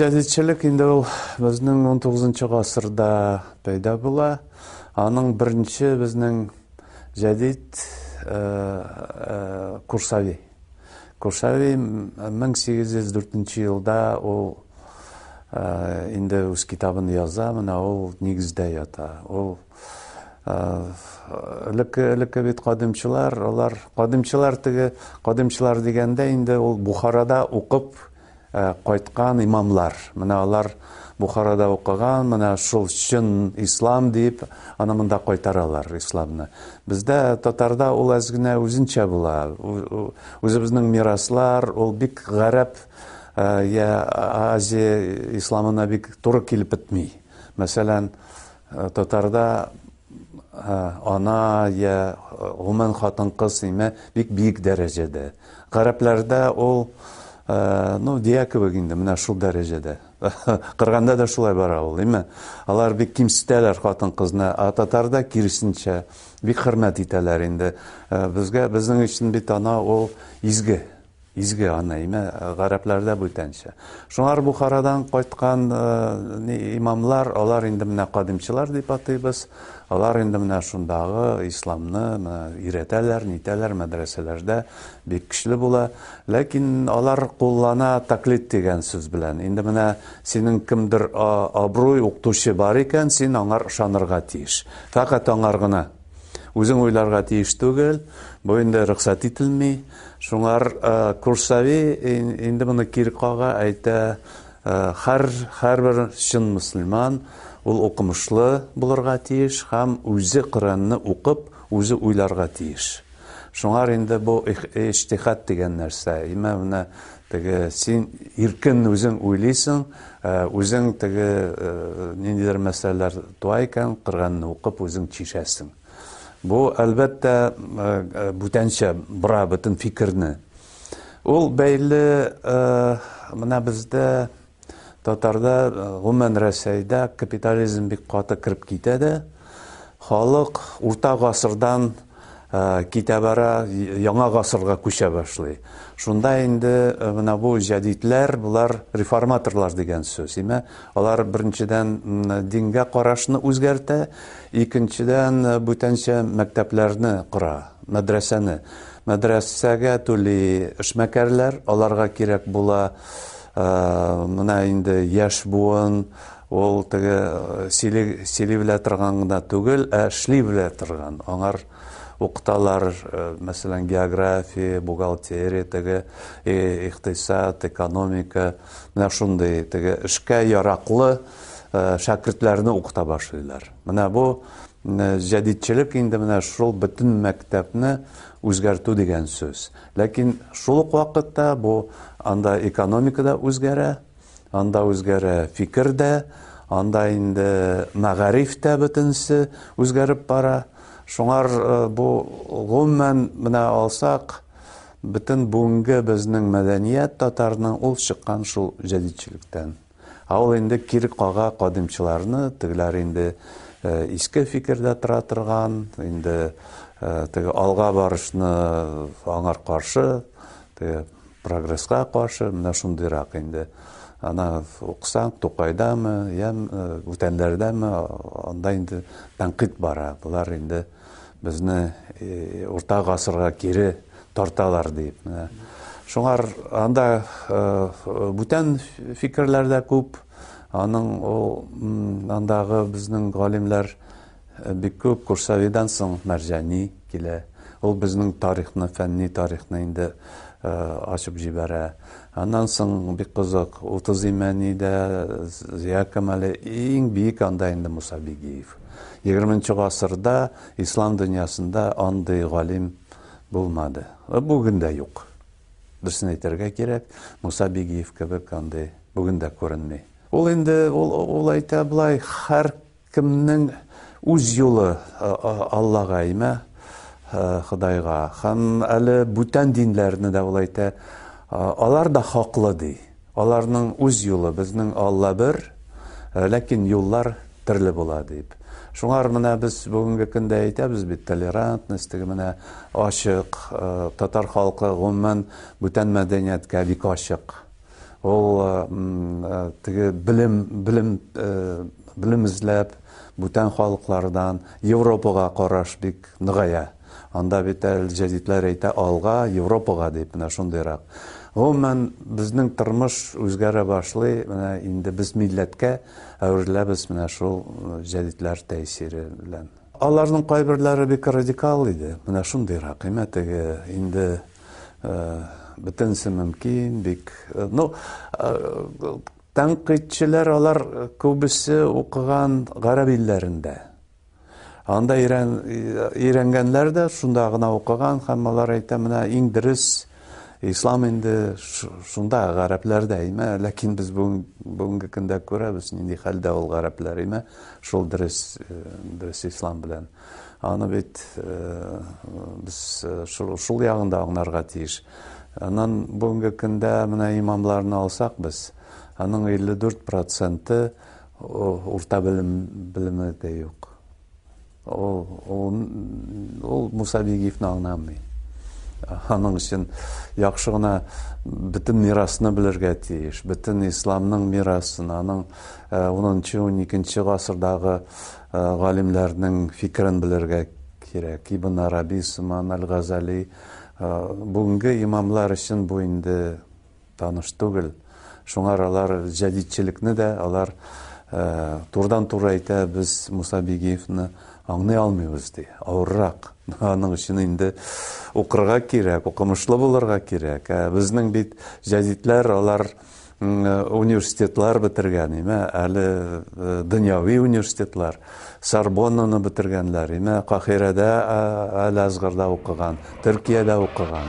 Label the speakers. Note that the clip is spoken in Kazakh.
Speaker 1: жәдетчілік енді ол біздің 19 ғасырда пайда бола. Аның бірінші біздің жәдет ә, ә, курсави. Курсави 1804 жылда ол ә, енді өз кітабын яза мына ол негізде ол ілекке бит кадимчылар алар кадимчылар тиги кадимчылар дегенде инде ол бухарада укып кайткан имамлар мына алар бухарада укыган мына ушул чын ислам деп аны мында кайтаралар исламны бизде татарда ул азгина өзүнчө була өзүбүздүн мираслар ол бик гарап я азия исламына бик туура келип битмей мәсәлән татарда ана я гомумән хатын кыз име бик биек дәрәҗәдә гарәпләрдә ул ну дия кебек инде менә шул дәрәҗәдә кырганда да шулай бара ул име алар бик кимсетәләр хатын кызны а татарда киресенчә бик хөрмәт итәләр инде безгә безнең өчен бит ана ул изге изге ана эме гарәпләрдә бүтәнчә шуңар бухарадан кайткан имамлар алар инде менә кадимчылар дип атыйбыз алар инде менә шундагы исламны менә өйрәтәләр нитәләр мәдрәсәләрдә бик көчле була ләкин алар куллана таклит дигән сүз белән инде менә синең кемдер абруй укытучы бар икән син аңар ышанырга тиеш фәкать аңар гына Үзең уйларга тиеш түгел инде рөхсәт ителми шуңар курсави инде моны кире кага әйтә һәр һәрбер чын мөселман ул укымышлы булырга тиеш һәм үзе Коръәнне укып, үзе уйларга тиеш. Шуңар инде бу иҗтихад дигән нәрсә, имә менә теге син иркен үзең уйлыйсың, үзең теге ниндидер мәсьәләләр туа икән, Коръәнне укып үзең чишәсең. Бу әлбәттә бүтәнчә бара бөтен фикерне. Ул бәйле менә бездә татарда гомумән рәсәйдә капитализм бик каты кіріп китә халық урта ғасырдан китә бара яңа ғасырға күчә башлый. Шунда инде менә бу җәдитләр булар реформаторлар дигән сүз. Име алар беренчедән дингә карашны үзгәртә икенчедән бүтәнчә мәктәпләрне кора мәдрәсәне. Мәдрәсәгә түли эшмәкәрләр аларга кирәк була мына инде яш буын ол теге сөйли белә торган гына түгел ә эшли белә торган. Аңар укыталар мәсәлән география бухгалтерия теге икътисад экономика менә шундый теге эшкә яраклы шәкертләрне укыта башлыйлар менә бу җәдитчелек инде менә шул бөтен мәктәпне үзгәртү дигән сүз ләкин шул ук вакытта бу анда экономика да үзгәрә анда үзгәрә фикер дә анда инде мәгариф тә бөтенсе үзгәреп бара шуңар бу гомумән менә алсак бөтен бүгенге безнең мәдәният татарның ул чыккан шул җәдитчелектән. Ә ул инде кире кага кадимчыларны тегеләр инде иске фикердә тора торган инде теге алга барышны аңар каршы теге прогрессқа каршы менә шундыйрак инде. Ана укысаң тукайдамы я бүтәннәрдәме анда инде тәнкыйть бара булар инде безне урта гасырга кире тарталар дип менә шуңар анда бүтән фикерләр дә күп аның ул андагы безнең галимнәр бик күп курсавидан соң мәрҗани килә ул безнең тарихны фәнни тарихны инде ачып җибәрә. Аннан соң бик кызык, 30 имәнидә Зия Камали иң бик анда инде Муса Бигиев. 20-нчы гасырда ислам дөньясында андый галим булмады. Бүген дә юк. Дөресен әйтергә кирәк, Муса Бигиев кебек андый бүген дә күренми. Ул инде ул ул әйтә булай һәр кемнең үз юлы Аллага име Худайга һәм әле бүтән динләрне дә ул әйтә алар да хаклы ди аларның үз юлы безнең алла бер ләкин юллар төрле була дип шуңар менә без бүгенге көндә әйтәбез бит толерантность теге ачык татар халкы гомумән бүтән мәдәнияткә бик ачык ул теге белем белем белем эзләп бүтән халыклардан европага караш бик ныгая анда бит җәдитләр әйтә алга европага дип гомумән безнең тормыш үзгәрә башлый. Менә инде без милләткә әвереләбез. Менә шул җәдитләр тәэсире белән. Аларның кайберләре бик радикал иде. Менә шундыйрак әмма теге инде бөтенсе мөмкин бик ну тәнкыйтьчеләр алар күбесе укыган гарәп илләрендә. Анда өйрәнгәннәр дә шунда гына укыган һәм алар әйтә менә иң дөрес ислам инде шунда гарәпләрдә име ләкин без бүгенге көндә күрәбез нинди хәлдә ул гарәпләр име шул дөрес дөрес ислам белән аны бит без шул ягында аңларга тиеш анан бүгенге көндә менә имамларны алсак без аның илле дүрт проценты белем белеме дә юк ул ул муса бигиевне аңламый аның өчен яхшы гына бөтен мирасын белергә тиеш бөтен исламның мирасын аның унынчы ун икенче гасырдагы галимнәрнең фикерен белергә кирәк ибн араби сыман әл газали бүгенге имамлар өчен бу инде таныш түгел шуңар алар җәдитчелекне дә алар турдан тур әйтә без муса аңлый алмыйбыз ди авыррак аның өчен инде укырга кирәк укымышлы булырга кирәк ә безнең бит җәдитләр алар университетлар бетергән име әле дөньяви университетлар. Сорбоннаны бетергәннәр име каһирәдә әл азгарда төркиядә укыган